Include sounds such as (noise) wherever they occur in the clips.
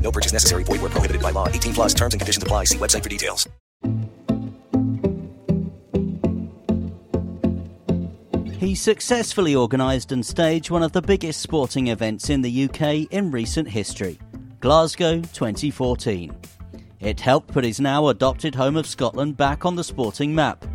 No purchase necessary. Void were prohibited by law. 18 plus terms and conditions apply. See website for details. He successfully organised and staged one of the biggest sporting events in the UK in recent history Glasgow 2014. It helped put his now adopted home of Scotland back on the sporting map,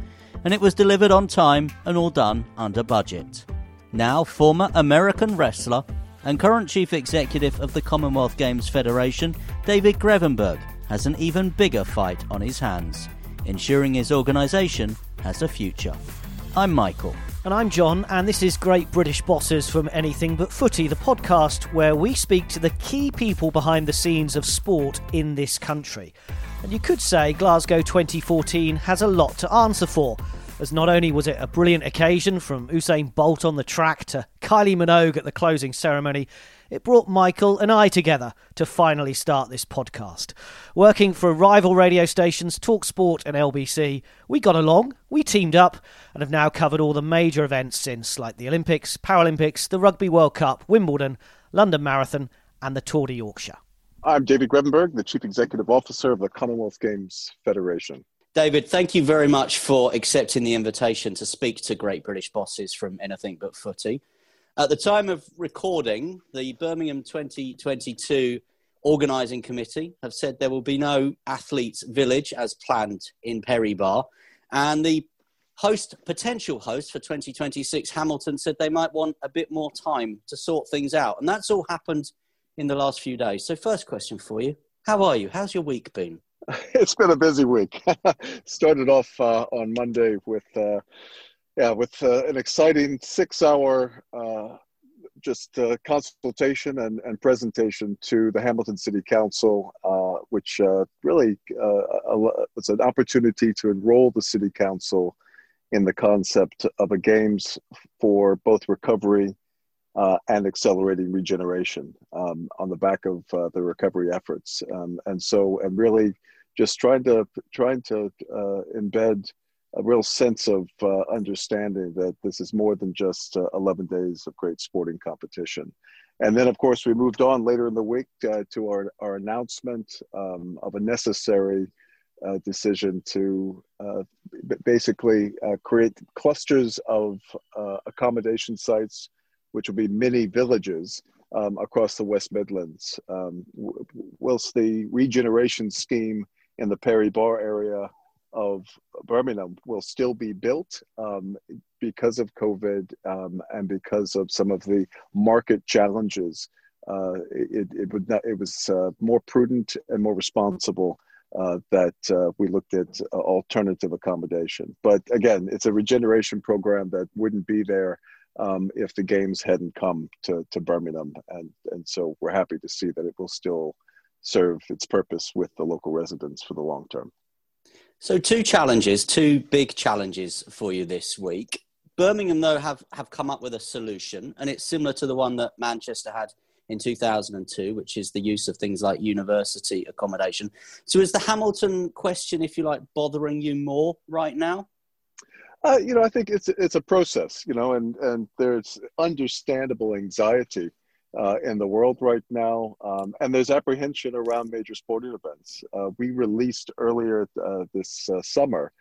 and it was delivered on time and all done under budget. Now, former American wrestler and current chief executive of the Commonwealth Games Federation, David Grevemberg, has an even bigger fight on his hands, ensuring his organisation has a future. I'm Michael. And I'm John, and this is Great British Bosses from Anything But Footy, the podcast where we speak to the key people behind the scenes of sport in this country. And you could say Glasgow 2014 has a lot to answer for, as not only was it a brilliant occasion from Usain Bolt on the track to Kylie Minogue at the closing ceremony, it brought Michael and I together to finally start this podcast. Working for rival radio stations Talksport and LBC, we got along, we teamed up, and have now covered all the major events since, like the Olympics, Paralympics, the Rugby World Cup, Wimbledon, London Marathon, and the Tour de Yorkshire. I'm David Grevemberg, the Chief Executive Officer of the Commonwealth Games Federation. David, thank you very much for accepting the invitation to speak to great British bosses from Anything But Footy. At the time of recording, the Birmingham 2022 organising committee have said there will be no athletes village as planned in Perry Barr, and the host, potential host for 2026, Hamilton, said they might want a bit more time to sort things out, and that's all happened in the last few days. So, first question for you: How are you? How's your week been? (laughs) It's been a busy week. (laughs) Started off uh, on Monday with. Uh, yeah, with uh, an exciting six-hour uh, just uh, consultation and, and presentation to the Hamilton City Council, uh, which uh, really uh, was an opportunity to enroll the City Council in the concept of a games for both recovery and accelerating regeneration um, on the back of the recovery efforts, um, and so and really just trying to trying to embed a real sense of uh, understanding that this is more than just uh, 11 days of great sporting competition. And then, of course, we moved on later in the week uh, to our, our announcement um, of a necessary uh, decision to uh, basically uh, create clusters of accommodation sites, which will be mini villages um, across the West Midlands. Um, whilst the regeneration scheme in the Perry Barr area of Birmingham will still be built um, because of COVID um, and because of some of the market challenges. Uh, it, it, would not, it was uh, more prudent and more responsible uh, that uh, we looked at alternative accommodation. But again, it's a regeneration program that wouldn't be there um, if the games hadn't come to, to Birmingham. And, and so we're happy to see that it will still serve its purpose with the local residents for the long term. So, two challenges, two big challenges for you this week. Birmingham, though, have, have come up with a solution, and it's similar to the one that Manchester had in 2002, which is the use of things like university accommodation. So is the Hamilton question, if you like, bothering you more right now? Uh, you know, I think it's it's a process, you know, and and there's understandable anxiety uh, in the world right now, um, and there's apprehension around major sporting events. Uh, we released earlier uh, this uh, summer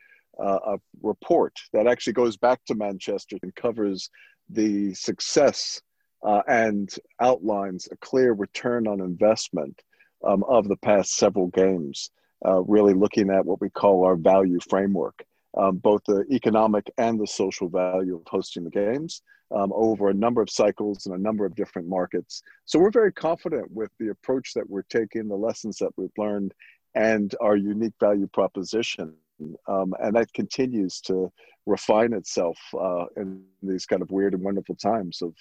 uh, a report that actually goes back to Manchester and covers the success and outlines a clear return on investment um, of the past several games. really looking at what we call our value framework um, both the economic and the social value of hosting the games um, over a number of cycles in a number of different markets. So we're very confident with the approach that we're taking, the lessons that we've learned, and our unique value proposition. Um, and that continues to refine itself uh, in these kind of weird and wonderful times of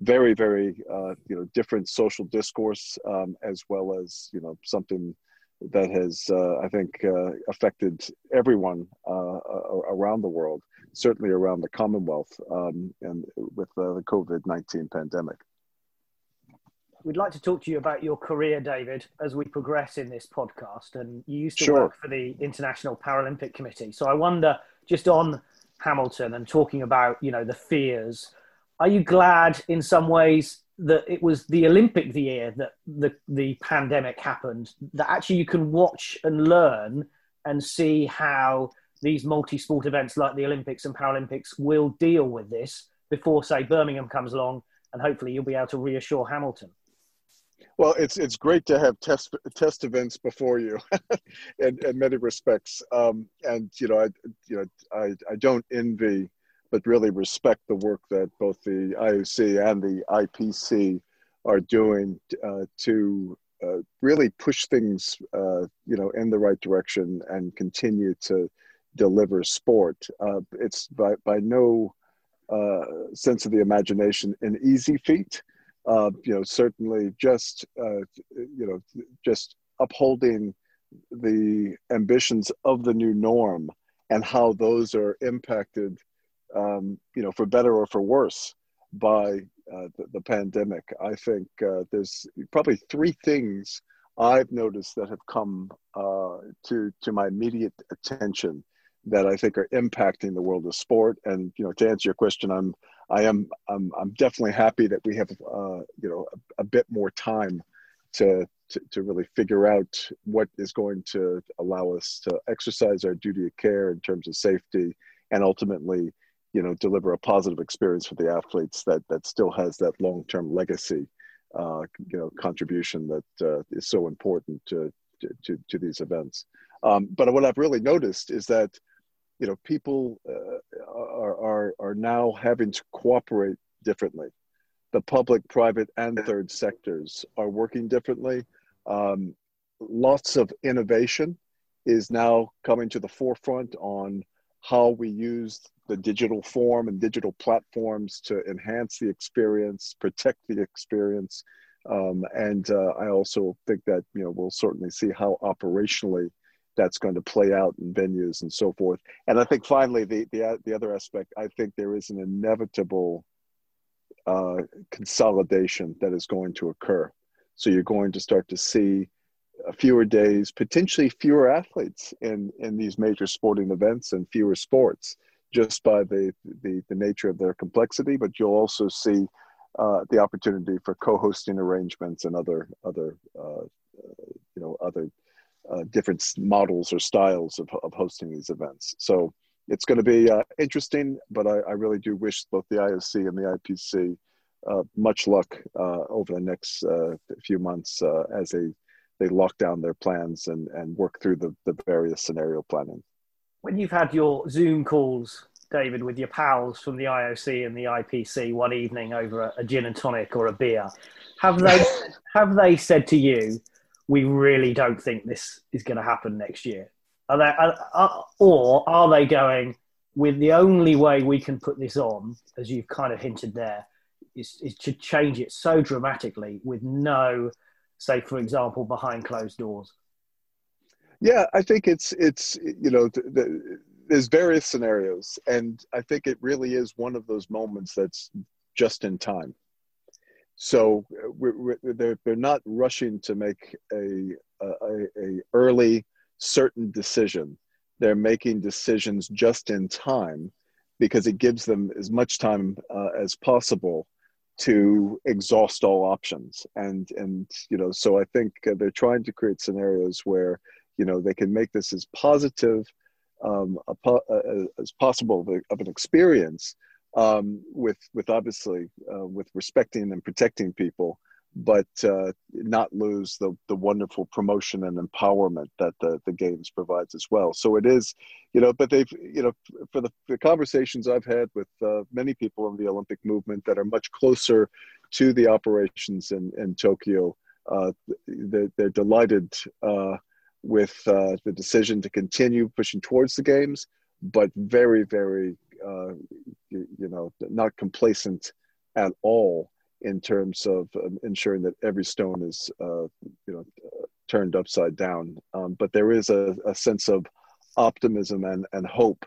very, very uh, you know different social discourse um, as well as you know something that has, uh, I think, uh, affected everyone uh, around the world, certainly around the Commonwealth, um, and with the COVID 19 pandemic. We'd like to talk to you about your career, David, as we progress in this podcast. And you used to sure. work for the International Paralympic Committee. So I wonder, just on Hamilton and talking about, you know, the fears, are you glad in some ways that it was the Olympic the year that the the pandemic happened. That actually you can watch and learn and see how these multi-sport events like the Olympics and Paralympics will deal with this before, say, Birmingham comes along, and hopefully you'll be able to reassure Hamilton. Well, it's it's great to have test test events before you, (laughs) in, in many respects. Um, and you know, I you know I I don't envy but really respect the work that both the IOC and the IPC are doing uh, to uh, really push things, uh, you know, in the right direction and continue to deliver sport. Uh, it's by by no uh, sense of the imagination an easy feat. Uh, you know, certainly just you know just upholding the ambitions of the new norm and how those are impacted um, you know, for better or for worse, by uh, the, the, pandemic. I think uh, there's probably three things I've noticed that have come uh, to to my immediate attention that I think are impacting the world of sport. And you know, to answer your question, I'm I am I'm, I'm definitely happy that we have uh, you know a, a, bit more time to, to to really figure out what is going to allow us to exercise our duty of care in terms of safety and ultimately you know deliver a positive experience for the athletes that that still has that long term legacy uh, you know contribution that uh, is so important to to, to these events. Um, but what I've really noticed is that you know people uh, are, are are now having to cooperate differently. The public, private, and third sectors are working differently. Um, lots of innovation is now coming to the forefront on how we use the digital form and digital platforms to enhance the experience, protect the experience. Um, and uh, I also think that you know we'll certainly see how operationally that's going to play out in venues and so forth. And I think finally the the the other aspect, I think there is an inevitable uh, consolidation that is going to occur. So you're going to start to see fewer days, potentially fewer athletes in in these major sporting events and fewer sports just by the, the, the nature of their complexity, but you'll also see uh, the opportunity for co-hosting arrangements and other other uh, you know other uh, different models or styles of, of hosting these events. So it's going to be uh, interesting, but I, I, really do wish both the IOC and the IPC uh, much luck uh, over the next few months as they they lock down their plans and, and work through the, the various scenario planning when you've had your Zoom calls, David, with your pals from the IOC and the IPC one evening over a, a gin and tonic or a beer, have they (laughs) have they said to you, "We really don't think this is going to happen next year"? Are they, are, are, or are they going with the only way we can put this on, as you've kind of hinted there, is, is to change it so dramatically with no, say, for example, behind closed doors? Yeah, I think it's it's you know the, the, there's various scenarios, and I think it really is one of those moments that's just in time. So we're, we're, they're they're not rushing to make a, a a early certain decision. They're making decisions just in time because it gives them as much time uh, as possible to exhaust all options. And and you know so i think they're trying to create scenarios where you know they can make this as positive um, a, a, as possible of, a, of an experience um, with with obviously uh, with respecting and protecting people but uh, not lose the, the wonderful promotion and empowerment that the, the games provides as well. So it is, you know, but they've, you know, for the, the conversations I've had with uh, many people in the Olympic movement that are much closer to the operations in, in Tokyo, uh, they're, they're, delighted uh, with uh, the decision to continue pushing towards the games, but very, very, uh, you, you know, not complacent at all in terms of um, ensuring that every stone is uh, you know turned upside down. Um, but there is a, a, sense of optimism and and hope,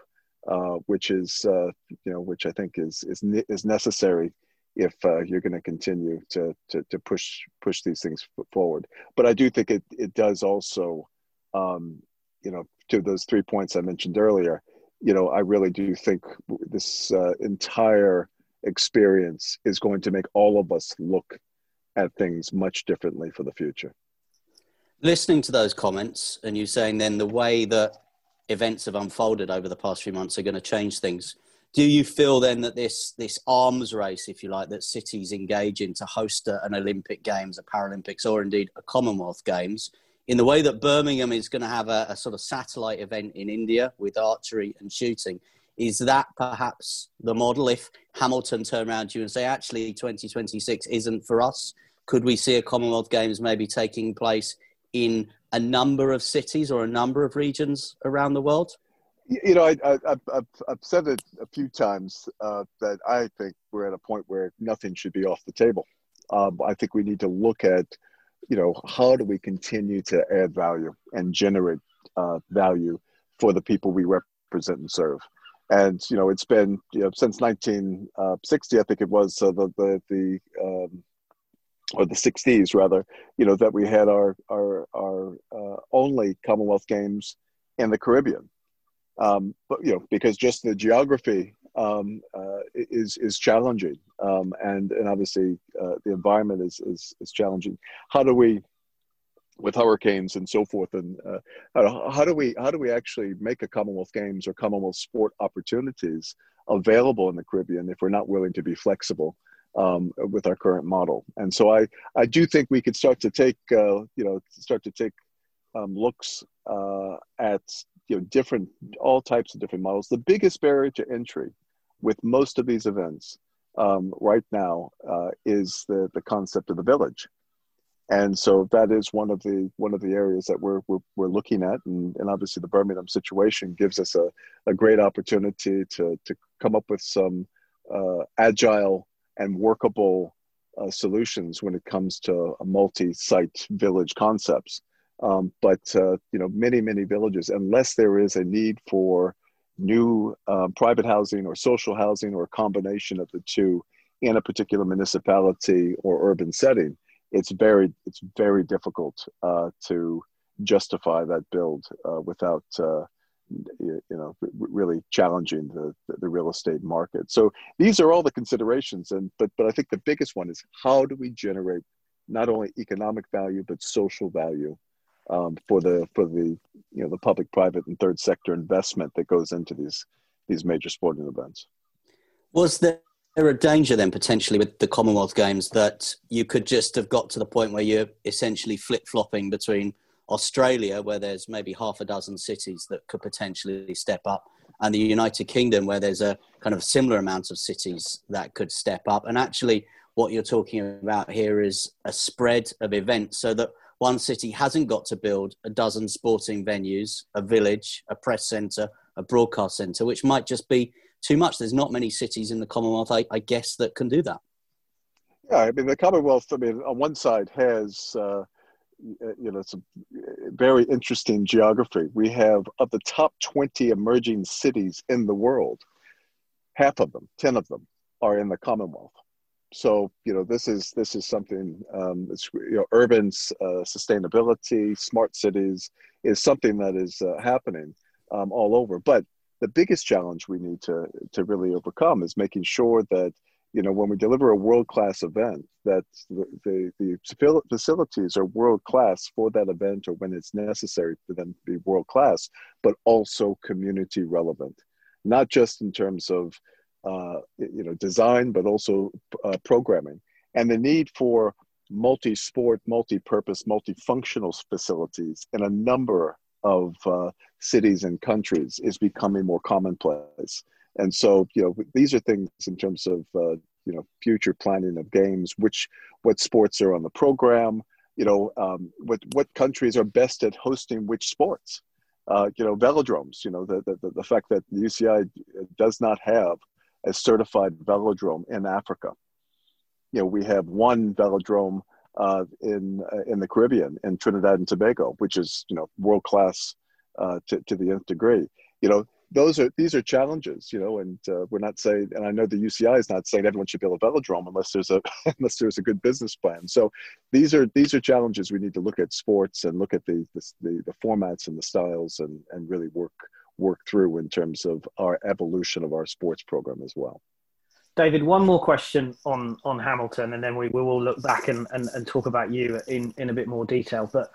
uh, which is uh, you know which I think is is is necessary if uh, you're going to continue to, to to push push these things forward. But I do think it it does also um, you know to those three points I mentioned earlier. You know, I really do think this uh, entire experience is going to make all of us look at things much differently for the future. Listening to those comments, and you saying then the way that events have unfolded over the past few months are going to change things. Do you feel then that this this arms race, if you like, that cities engage in to host an Olympic Games, a Paralympics, or indeed a Commonwealth Games, in the way that Birmingham is going to have a, a sort of satellite event in India with archery and shooting, is that perhaps the model? If Hamilton turn around to you and say, actually, 2026 isn't for us, could we see a Commonwealth Games maybe taking place in a number of cities or a number of regions around the world? You know, I, have I've said it a few times uh, that I think we're at a point where nothing should be off the table. Um, I think we need to look at, you know, how do we continue to add value and generate uh, value for the people we represent and serve and you know it's been you know since 1960 i think it was uh, the the the um, or the 60s rather you know that we had our our our uh, only commonwealth games in the caribbean. Um, but you know because just the geography um, uh, is is challenging um, and and obviously uh, the environment is, is is challenging. How do we with hurricanes and so forth. And uh, how, do we how do we actually make a Commonwealth Games or Commonwealth sport opportunities available in the Caribbean if we're not willing to be flexible um, with our current model? And so I I do think we could start to take uh, you know start to take um, looks uh, at you know different all types of different models. The biggest barrier to entry with most of these events um, right now uh, is the the concept of the village and so that is one of the one of the areas that we're we're, we're looking at. And, and obviously the birmingham situation gives us a, a great opportunity to to come up with some uh, agile and workable uh, solutions when it comes to a multi-site village concepts. Um, but uh, you know many many villages unless there is a need for new uh, private housing or social housing or a combination of the two in a particular municipality or urban setting it's very it's very difficult uh, to justify that build uh, without uh, you, know really challenging the, the real estate market. So these are all the considerations, and but but I think the biggest one is how do we generate not only economic value but social value um, for the for the you know the public, private, and third sector investment that goes into these these major sporting events. Was there there a danger then potentially with the Commonwealth Games that you could just have got to the point where you're essentially flip flopping between Australia, where there's maybe half a dozen cities that could potentially step up, and the United Kingdom, where there's a kind of similar amount of cities that could step up. And actually, what you're talking about here is a spread of events so that one city hasn't got to build a dozen sporting venues, a village, a press centre, a broadcast centre, which might just be too much. There's not many cities in the Commonwealth, I, I guess, that can do that. Yeah, I mean, the Commonwealth, I mean, on one side has, uh, you know, it's a very interesting geography. We have, of the top 20 emerging cities in the world, half of them, 10 of them, are in the Commonwealth. so you know this is this is something um, it's, you know urban uh, sustainability, smart cities is something that is uh, happening um, all over. But the biggest challenge we need to to really overcome is making sure that you know when we deliver a world class event that the, the, the facilities are world class for that event or when it's necessary for them to be world class, but also community relevant, not just in terms of uh, you know design, but also uh, programming, and the need for multi-sport, multi-purpose, multifunctional facilities in a number of uh, cities and countries is becoming more commonplace. And so, you know, these are things in terms of uh, you know future planning of games, which what sports are on the program, you know, um, what what countries are best at hosting which sports. Uh, you know, velodromes. You know, the, the the fact that the UCI does not have a certified velodrome in Africa. You know, we have one velodrome uh, in uh, in the Caribbean, in Trinidad and Tobago, which is you know world class uh, to to the nth degree. You know, those are these are challenges. You know, and uh, we're not saying, and I know the UCI is not saying everyone should build a velodrome unless there's a (laughs) unless there's a good business plan. So these are these are challenges we need to look at sports and look at the the, the, the formats and the styles and and really work work through in terms of our evolution of our sports program as well. David, one more question on, on Hamilton, and then we, will look back and, and, and talk about you in, in a bit more detail. But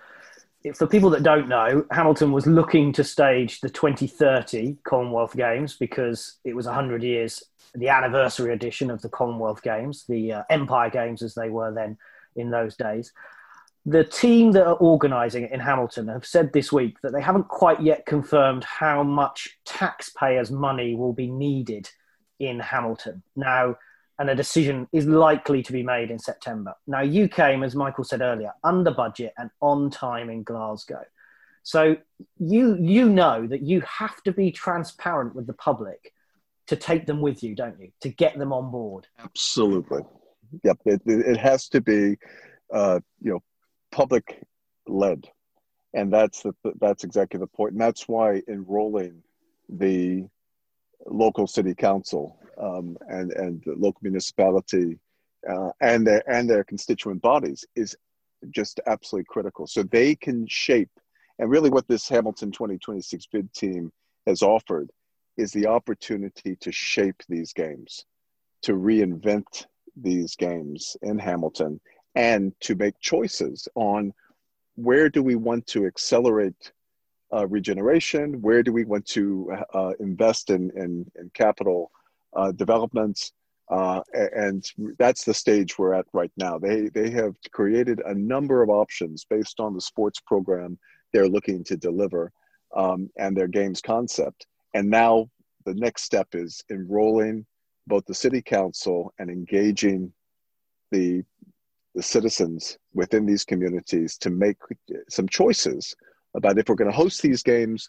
for people that don't know, Hamilton was looking to stage the 2030 Commonwealth Games because it was 100 years, the anniversary edition of the Commonwealth Games, the uh, Empire Games as they were then in those days the team that are organising it in Hamilton have said this week that they haven't quite yet confirmed how much taxpayers' money will be needed in Hamilton. Now, and a decision is likely to be made in September. Now, you came, as Michael said earlier, under budget and on time in Glasgow. So you you know that you have to be transparent with the public to take them with you, don't you? To get them on board. Absolutely. Yep. It, it has to be, uh, you know, public led and that's the, that's exactly the point. and that's why enrolling the local city council um, and and the local municipality uh, and their and their constituent bodies is just absolutely critical. So they can shape and really what this hamilton 2026 bid team has offered is the opportunity to shape these games to reinvent these games in hamilton and to make choices on where do we want to accelerate uh, regeneration, where do we want to uh, invest in, in, in capital uh, developments, uh, and that's the stage we're at right now. They, they have created a number of options based on the sports program they're looking to deliver um, and their games concept. And now the next step is enrolling both the city council and engaging the the citizens within these communities to make some choices about if we're going to host these games,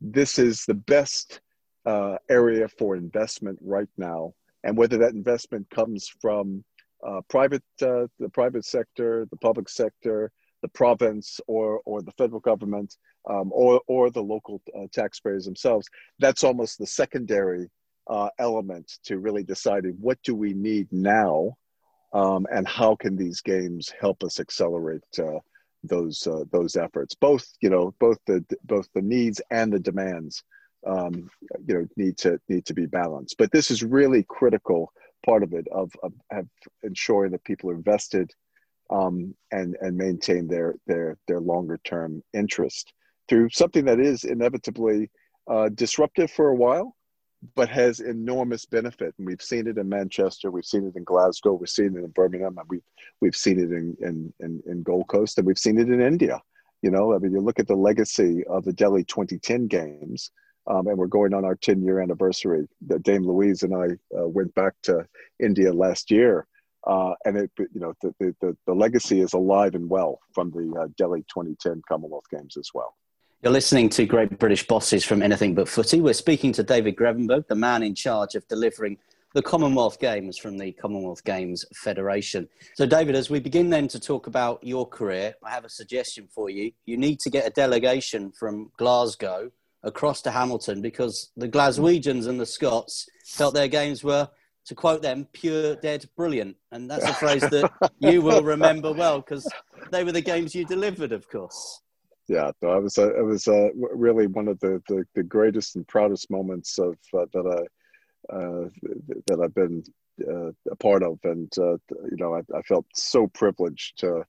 this is the best uh, area for investment right now, and whether that investment comes from uh, private, uh, the private sector, the public sector, the province, or or the federal government, um, or or the local uh, taxpayers themselves. That's almost the secondary uh, element to really deciding what do we need now um, and how can these games help us accelerate uh, those uh, those efforts? Both you know both the both the needs and the demands um, you know need to need to be balanced. But this is really critical part of it of, of, of ensuring that people are vested um, and and maintain their their their longer term interest through something that is inevitably uh, disruptive for a while but has enormous benefit. And we've seen it in Manchester, we've seen it in Glasgow, we've seen it in Birmingham, and we've we've seen it in in, in, in Gold Coast, and we've seen it in India. You know, I mean, you look at the legacy of the Delhi 2010 games, um, and we're going on our 10 year anniversary. Dame Louise and I uh, went back to India last year. Uh, and it, you know, the, the, the legacy is alive and well from the uh, Delhi 2010 Commonwealth Games as well. You're listening to Great British Bosses from Anything But Footy. We're speaking to David Grevemberg, the man in charge of delivering the Commonwealth Games from the Commonwealth Games Federation. So, David, as we begin then to talk about your career, I have a suggestion for you. You need to get a delegation from Glasgow across to Hamilton because the Glaswegians and the Scots felt their games were to quote them, pure, dead, brilliant. And that's a phrase that you will remember well because they were the games you delivered, of course. Yeah, no, it was uh, it was uh, really one of the, the, the, greatest and proudest moments of uh, that I uh, that I've been uh, a part of, and uh, you know I, I, felt so privileged to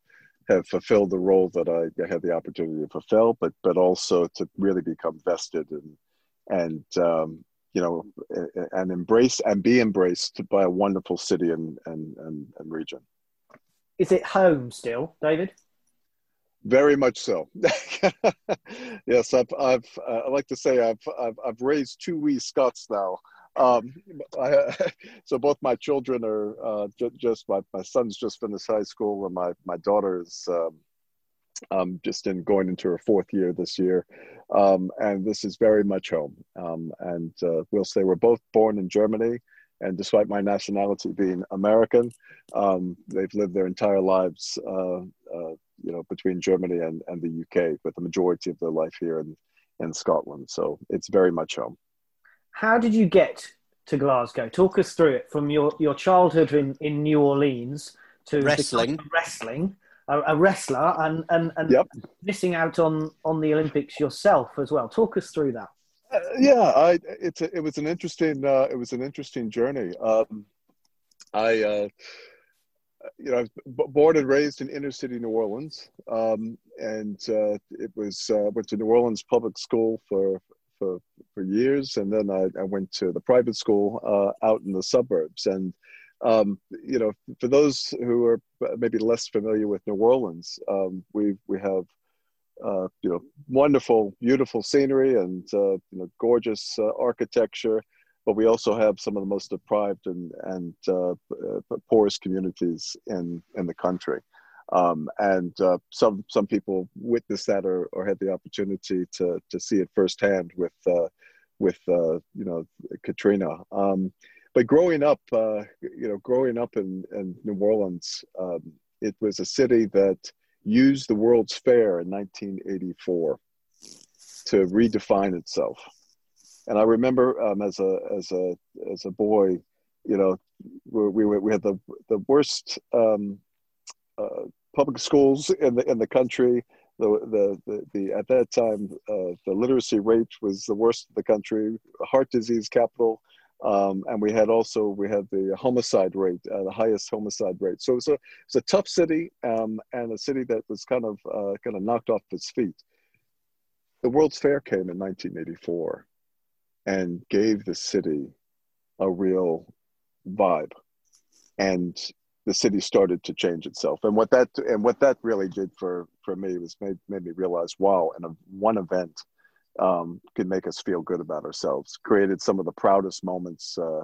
have fulfilled the role that I had the opportunity to fulfill, but but also to really become vested and and um, you know, and embrace and be embraced by a wonderful city and, and, and, and region. Is it home still, David? Very much so. (laughs) yes, I've, I've uh, I like to say I've, I've, I've raised two wee Scots now. Um, (laughs) I, so both my children are uh, just my, my son's just finished high school and my my daughter's um, um, just in going into her fourth year this year. Um, and this is very much home. Um, and uh, we'll say we're both born in Germany. And despite my nationality being American, um, they've lived their entire lives, uh, uh, you know, between Germany and, and the UK, but the majority of their life here in, in Scotland. So it's very much home. How did you get to Glasgow? Talk us through it from your, your childhood in, in New Orleans to wrestling. wrestling a, a wrestler and and, and yep. missing out on on the Olympics yourself as well. Talk us through that. Uh, yeah, I it's a, it was an interesting uh, it was an interesting journey. Um, I uh, you know born and raised in inner city New Orleans, um, and uh, it was uh, went to New Orleans public school for for for years, and then I, I went to the private school uh, out in the suburbs. And um, you know, for those who are maybe less familiar with New Orleans, um, we we have uh, you know wonderful, beautiful scenery and uh, you know gorgeous uh, architecture, but we also have some of the most deprived and and uh, uh, poorest communities in in the country. Um, and uh, some some people witnessed that or, or had the opportunity to to see it firsthand with with you know Katrina. Um, but growing up, uh, you know, growing up in, in New Orleans, um, it was a city that used the World's Fair in 1984 to redefine itself. And I remember um, as a as a as a boy, you know, we we, we had the the worst um, uh, public schools in the in the country. The, the, the, the at that time uh, the literacy rate was the worst in the country. Heart disease capital um, and we had also we had the homicide rate, uh, the highest homicide rate. So it was a, it's a tough city um, and a city that was kind of uh, kind of knocked off its feet. The World's Fair came in 1984 and gave the city a real vibe, and the city started to change itself. And what that and what that really did for for me was made made me realize, wow! And one event um, could make us feel good about ourselves. Created some of the proudest moments uh,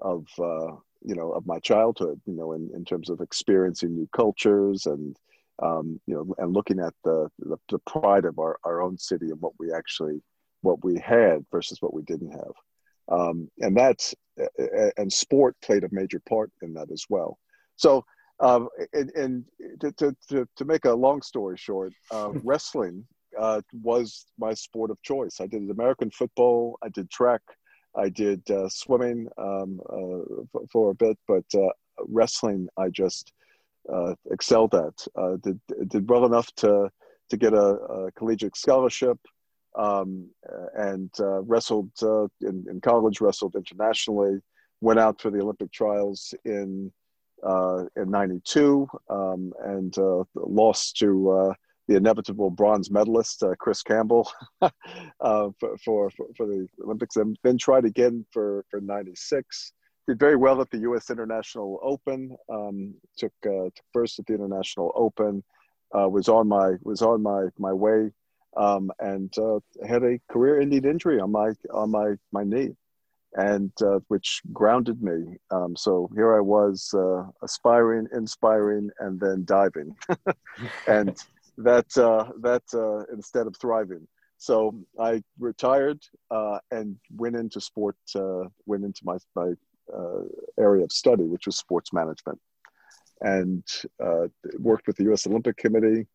of uh, you know of my childhood. You know, in, in terms of experiencing new cultures and um, you know and looking at the, the, the pride of our, our own city and what we actually what we had versus what we didn't have. Um, and that's and sport played a major part in that as well. So um, and, and to, to, to, make a long story short, uh, (laughs) wrestling uh, was my sport of choice. I did American football, I did track, I did uh, swimming um, uh, for a bit, but uh, wrestling I just uh, excelled at. Uh, did did well enough to to get a, a collegiate scholarship, um, and wrestled in, in college, wrestled internationally. Went out for the Olympic trials in in '92 um, and lost to the inevitable bronze medalist uh, Chris Campbell (laughs) uh, for, for, for the Olympics, and then tried again for for '96. Did very well at the U.S. International Open. Um, took, uh, took first at the International Open. Uh, was on my was on my my way, um, and uh, had a career-ending injury on my on my my knee, and uh, which grounded me. Um, so here I was, aspiring, inspiring, and then diving, (laughs) and that uh, that uh, instead of thriving. So I retired uh, and went into sport. Uh, went into my my uh, area of study, which was sports management, and uh, worked with the U.S. Olympic Committee.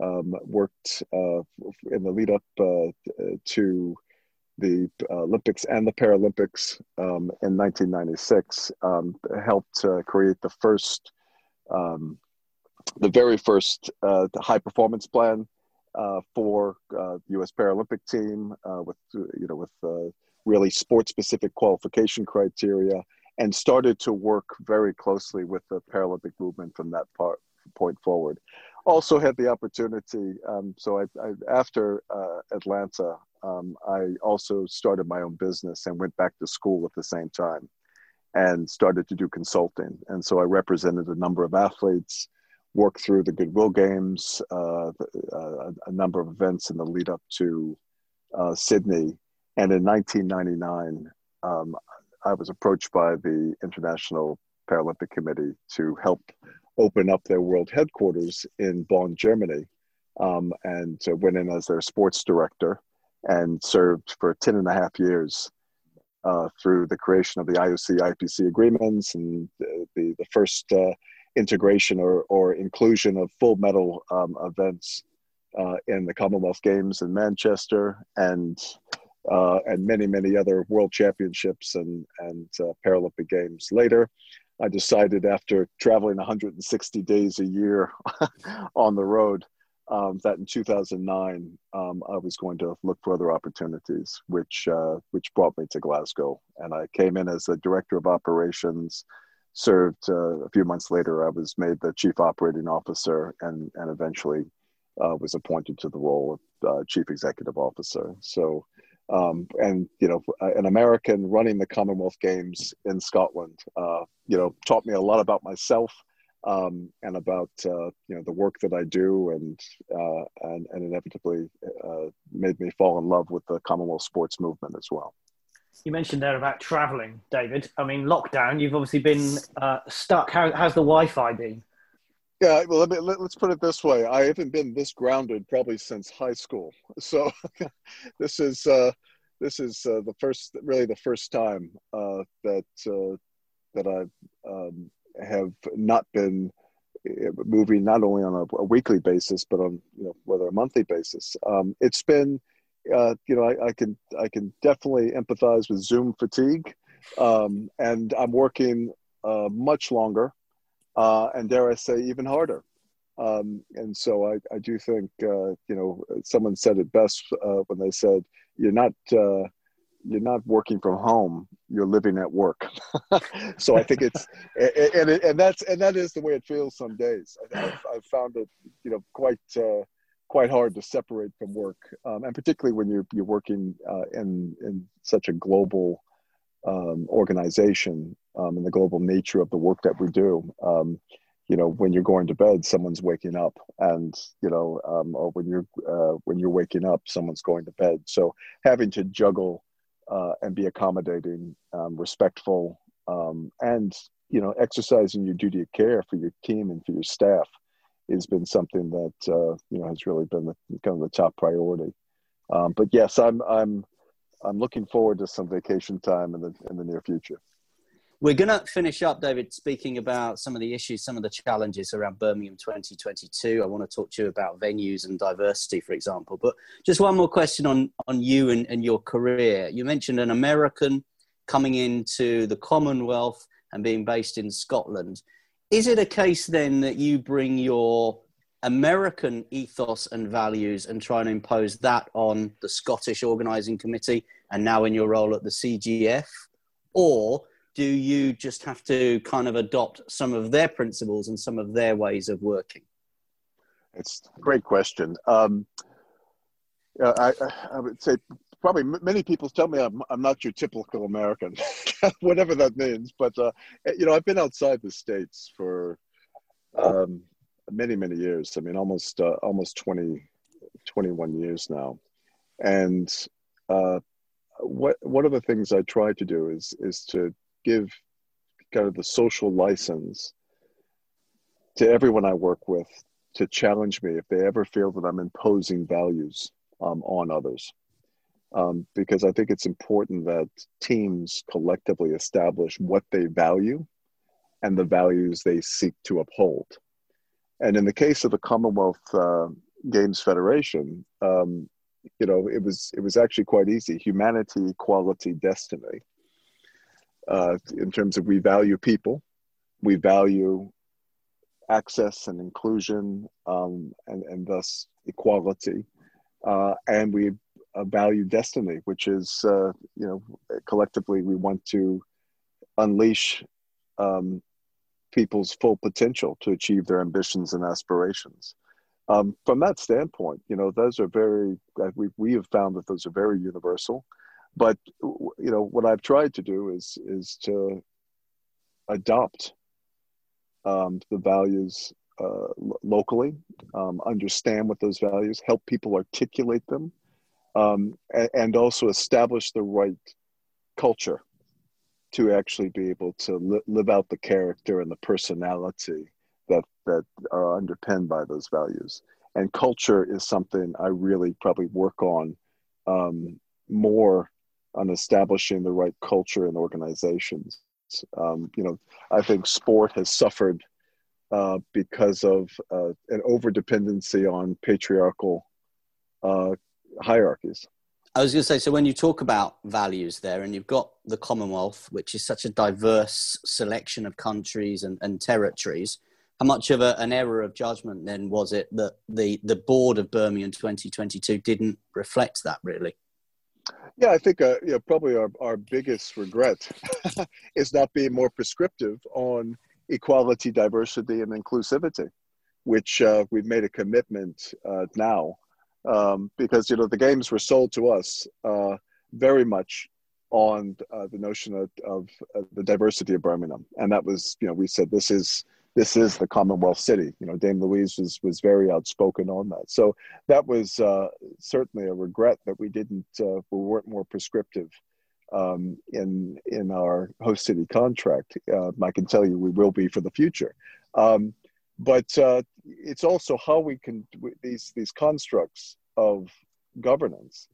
Um, worked in the lead up to the uh, Olympics and the Paralympics um, in 1996, um, helped uh, create the first, um, the very first uh, high performance plan uh, for uh, the U.S. Paralympic team with you know with really sport specific qualification criteria, and started to work very closely with the Paralympic movement from that part point forward. Also had the opportunity. Um, so I, I after Atlanta, um, I also started my own business and went back to school at the same time and started to do consulting. And so I represented a number of athletes, worked through the Goodwill Games, uh, uh, a number of events in the lead up to uh, Sydney. And in 1999, um, I was approached by the International Paralympic Committee to help open up their world headquarters in Bonn, Germany, um, and went in as their sports director and served for 10 and a half years uh, through the creation of the IOC IPC agreements and the, the, first uh, integration or, or inclusion of full medal um, events uh, in the Commonwealth Games in Manchester and uh, and many many other World Championships and and uh, Paralympic Games later. I decided after traveling 160 days a year (laughs) on the road um, that in 2009 um, I was going to look for other opportunities, which uh, which brought me to Glasgow, and I came in as the director of operations. Served uh, a few months later, I was made the chief operating officer, and and eventually uh, was appointed to the role of uh, chief executive officer. So. Um, and you know, an American running the Commonwealth Games in Scotland, uh, you know, taught me a lot about myself, um, and about uh, you know the work that I do, and uh, and, and inevitably uh, made me fall in love with the Commonwealth sports movement as well. You mentioned there about travelling, David. I mean, lockdown. You've obviously been uh, stuck. How, how's the Wi-Fi been? Yeah, well, let me, let, us put it this way. I haven't been this grounded probably since high school. (laughs) So (laughs) this is uh, this is uh, the first, really the first time that that I've um, have not been eh, moving not only on a, a, weekly basis but on you know whether a monthly basis. Um, it's been uh, you know I, I, can I can definitely empathize with Zoom fatigue, um, and I'm working uh, much longer, uh, and dare I say even harder. Um, and so I, I do think uh, you know someone said it best uh, when they said you're not uh, you're not working from home you're living at work (laughs) so i think it's and, and, and that's and that is the way it feels some days i've, I've found it you know quite uh, quite hard to separate from work um, and particularly when you're you're working uh, in in such a global um, organization um, and the global nature of the work that we do um, you know when you're going to bed someone's waking up and you know um, or when you're uh, when you're waking up someone's going to bed so having to juggle uh, and be accommodating, um, respectful, um, and you know, exercising your duty of care for your team and for your staff has been something that uh, you know has really been the, kind of the top priority. But yes, I'm I'm I'm looking forward to some vacation time in the in the near future. We're going to finish up, David, speaking about some of the issues, some of the challenges around Birmingham 2022. I want to talk to you about venues and diversity, for example. But just one more question on, on you and, and your career. You mentioned an American coming into the Commonwealth and being based in Scotland. Is it a case then that you bring your American ethos and values and try and impose that on the Scottish organising committee and now in your role at the CGF? Or do you just have to kind of adopt some of their principles and some of their ways of working? It's a great question. Um, I, I, would say probably many people tell me I'm, I'm not your typical American, (laughs) whatever that means. But, uh, you know, I've been outside the States for um, many, many years. I mean, almost, uh, almost 20, 21 years now. And uh, what, one of the things I try to do is, is to give kind of the social license to everyone I work with to challenge me if they ever feel that I'm imposing values um, on others. Um, because I think it's important that teams collectively establish what they value and the values they seek to uphold. And in the case of the Commonwealth uh, Games Federation, um, you know, it was it was actually quite easy. Humanity, equality, destiny. Uh, in terms of we value people, we value access and inclusion, um, and and thus equality, uh, and we uh, value destiny, which is uh, you know collectively we want to unleash um, people's full potential to achieve their ambitions and aspirations. Um, from that standpoint, you know, those are very, we, we have found that those are very universal. But, you know, what I've tried to do is, is to adopt um, the values uh, locally, um, understand what those values, help people articulate them, um, and, and, also establish the right culture to actually be able to li- live out the character and the personality that that are underpinned by those values. And culture is something I really probably work on um, more on establishing the right culture in organizations. Um, you know, I think sport has suffered uh, because of uh, an over dependency on patriarchal uh, hierarchies. I was going to say, so when you talk about values there, and you've got the Commonwealth, which is such a diverse selection of countries and, and territories, how much of a, an error of judgment then was it that the, the board of Birmingham 2022 didn't reflect that really? Yeah, I think uh, you know, probably our, our biggest regret (laughs) is not being more prescriptive on equality, diversity, and inclusivity, which uh, we've made a commitment uh, now um, because you know the games were sold to us uh, very much on uh, the notion of, of uh, the diversity of Birmingham, and that was you know we said this is this is the Commonwealth city. You know, Dame Louise was was very outspoken on that. So that was uh, certainly a regret that we didn't uh, we weren't more prescriptive um, in in our host city contract. Uh, I can tell you we will be for the future. Um, but uh, it's also how we can these these constructs of governance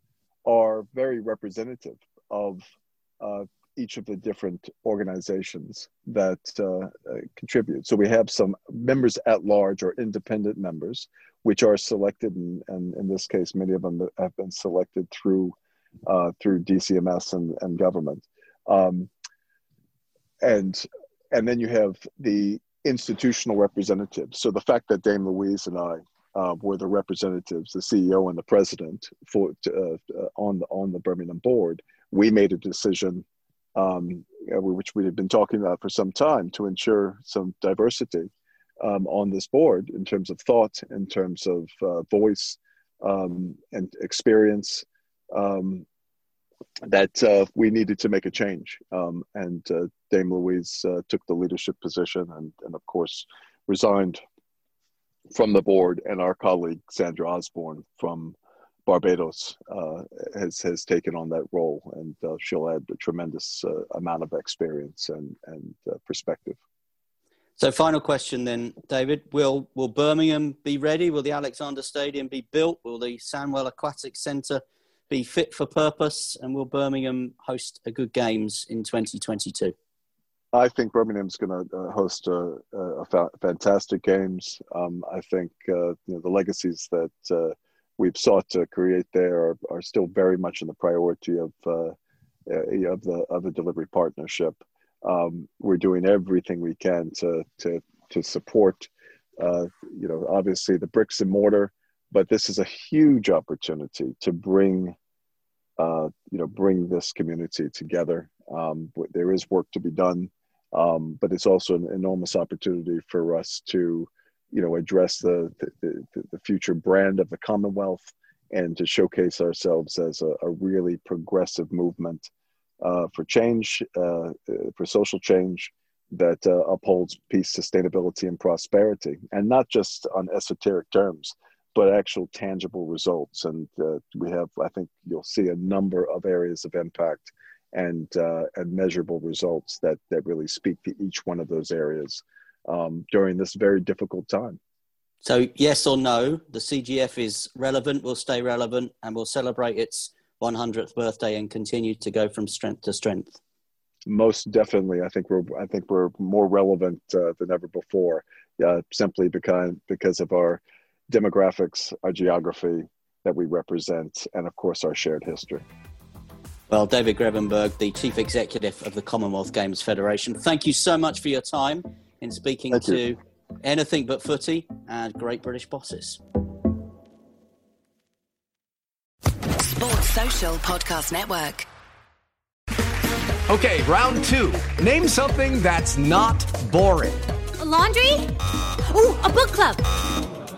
are very representative of uh, each of the different organizations that uh, uh, contribute. So we have some members at large or independent members, which are selected, and, and in this case, many of them have been selected through uh, through DCMS and, and government. Um, and and then you have the institutional representatives. So the fact that Dame Louise and I uh, were the representatives, the CEO and the president for uh, uh, on the on the Birmingham board, we made a decision, um, which we had been talking about for some time, to ensure some diversity um, on this board in terms of thought, in terms of uh, voice, um, and experience. Um, that uh, we needed to make a change. Um, and uh, Dame Louise uh, took the leadership position and, and, of course, resigned from the board. And our colleague, Sandra Osborne from Barbados, uh, has, has taken on that role. And uh, she'll add a tremendous uh, amount of experience and, and perspective. So, final question then, David. Will, will Birmingham be ready? Will the Alexander Stadium be built? Will the Sandwell Aquatic Centre be fit for purpose, and will Birmingham host a good games in 2022? I think Birmingham's going to uh, host a, a fa- fantastic games. Um, I think uh, you know, the legacies that uh, we've sought to create there are, are still very much in the priority of uh, of the of the delivery partnership. Um, we're doing everything we can to to to support. Uh, you know, obviously the bricks and mortar, but this is a huge opportunity to bring uh, you know bring this community together. Um, there is work to be done, um, but it's also an enormous opportunity for us to you know address the the, the future brand of the Commonwealth and to showcase ourselves as a, a really progressive movement uh, for change, uh, for social change that uh, upholds peace, sustainability, and prosperity, and not just on esoteric terms, but actual tangible results. And uh, we have, I think, you'll see a number of areas of impact and uh, and measurable results that that really speak to each one of those areas um, during this very difficult time. So, yes or no, the CGF is relevant, will stay relevant, and will celebrate its 100th birthday and continue to go from strength to strength. Most definitely, I think we're I think we're more relevant uh, than ever before, uh, simply because because of our demographics, our geography, that we represent, and of course our shared history. Well, David Grevemberg, the Chief Executive of the Commonwealth Games Federation, thank you so much for your time in speaking Thank to you. anything but footy and great British bosses. Sports Social Podcast Network. Okay, round two. Name something that's not boring. A laundry? Ooh, a book club.